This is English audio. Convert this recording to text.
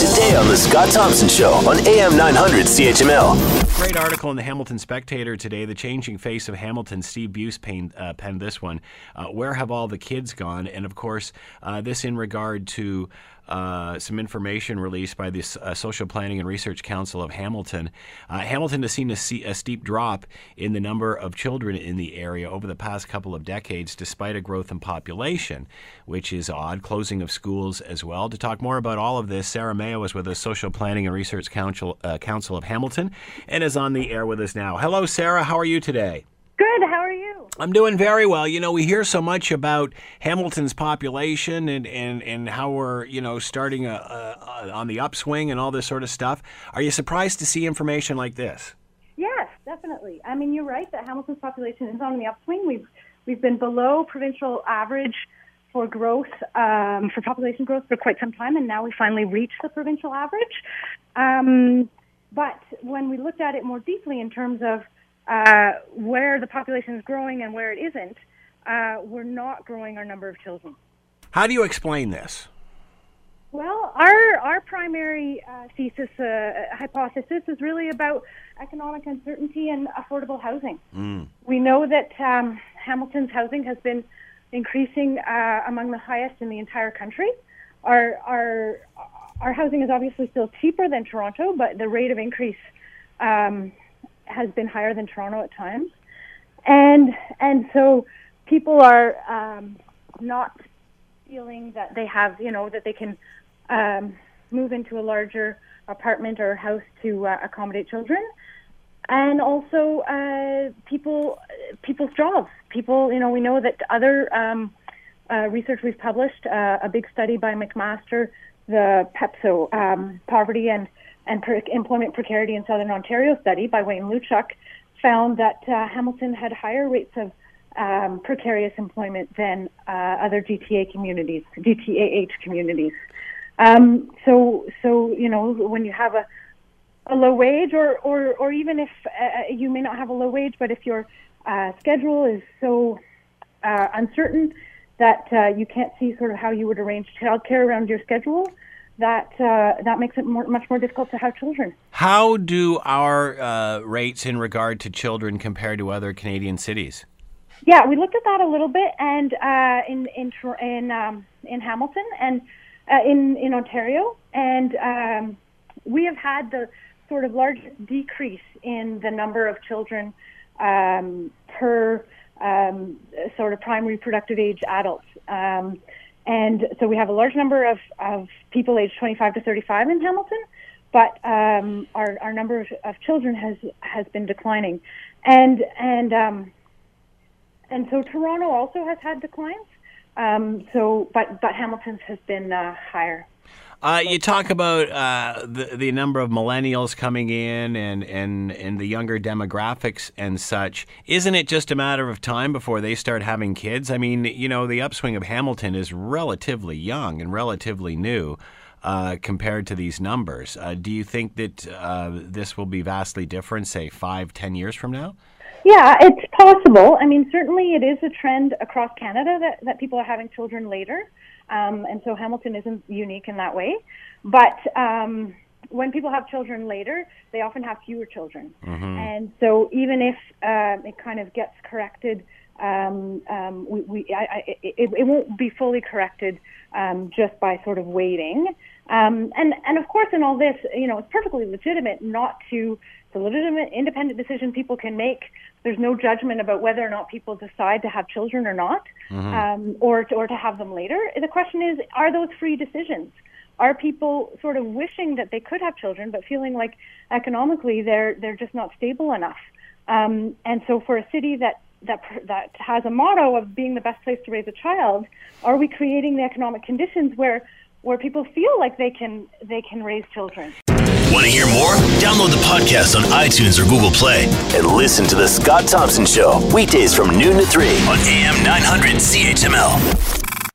Today on The Scott Thompson Show on AM 900 CHML. Great article in the Hamilton Spectator today. The changing face of Hamilton. Steve Buist penned, uh, penned this one. Uh, Where have all the kids gone? And of course, uh, this in regard to uh, some information released by the uh, Social Planning and Research Council of Hamilton. Uh, Hamilton has seen a, a, steep drop in the number of children in the area over the past couple of decades, despite a growth in population, which is odd. Closing of schools as well. To talk more about all of this, Sarah Mayo is with the Social Planning and Research Council, uh, Council of Hamilton and is on the air with us now. Hello, Sarah. How are you today? Good. How are you? I'm doing very well. You know, we hear so much about Hamilton's population and, and, and how we're, you know, starting a, a, a, on the upswing and all this sort of stuff. Are you surprised to see information like this? Yes, definitely. I mean, you're right that Hamilton's population is on the upswing. We've, we've been below provincial average for growth, um, for population growth for quite some time, and now we finally reached the provincial average. Um, but when we looked at it more deeply in terms of uh, where the population is growing and where it isn't, uh, we're not growing our number of children. How do you explain this? Well, our our primary uh, thesis uh, hypothesis is really about economic uncertainty and affordable housing. Mm. We know that um, Hamilton's housing has been increasing uh, among the highest in the entire country. Our our our housing is obviously still cheaper than Toronto, but the rate of increase um, has been higher than Toronto at times, and and so people are um, not feeling that they have you know that they can um, move into a larger apartment or house to uh, accommodate children, and also uh, people people's jobs. People you know we know that other um, uh, research we've published uh, a big study by McMaster the PEPSO um, poverty and and per- employment precarity in Southern Ontario study by Wayne Lewchuk found that uh, Hamilton had higher rates of um, precarious employment than uh, other GTA communities, GTAH communities. Um, so, so you know, when you have a, a low wage, or, or, or even if uh, you may not have a low wage, but if your uh, schedule is so uh, uncertain that uh, you can't see sort of how you would arrange childcare around your schedule, that uh, that makes it more, much more difficult to have children. How do our uh, rates in regard to children compare to other Canadian cities? Yeah, we looked at that a little bit, and uh, in in in um, in Hamilton and uh, in in Ontario, and um, we have had the sort of largest decrease in the number of children um, per um, sort of prime reproductive age adults. Um, and so we have a large number of, of people aged 25 to 35 in Hamilton, but um, our, our number of, of children has, has been declining. And, and, um, and so Toronto also has had declines. Um, so, but, but Hamilton's has been uh, higher. Uh, you talk about uh, the the number of millennials coming in and, and and the younger demographics and such. Isn't it just a matter of time before they start having kids? I mean, you know, the upswing of Hamilton is relatively young and relatively new. Uh, compared to these numbers, uh, do you think that uh, this will be vastly different, say five, ten years from now? Yeah, it's possible. I mean, certainly it is a trend across Canada that, that people are having children later. Um, and so Hamilton isn't unique in that way. But um, when people have children later, they often have fewer children. Mm-hmm. And so even if uh, it kind of gets corrected, um, um, we, we, I, I, it, it, won't be fully corrected um, just by sort of waiting. Um, and, and of course, in all this, you know, it's perfectly legitimate not to, it's a legitimate, independent decision people can make there's no judgment about whether or not people decide to have children or not, mm-hmm. um, or to, or to have them later. The question is, are those free decisions? Are people sort of wishing that they could have children, but feeling like economically they're they're just not stable enough? Um, and so, for a city that that that has a motto of being the best place to raise a child, are we creating the economic conditions where where people feel like they can they can raise children. Want to hear more? Download the podcast on iTunes or Google Play and listen to The Scott Thompson Show weekdays from noon to 3 on AM 900 CHML.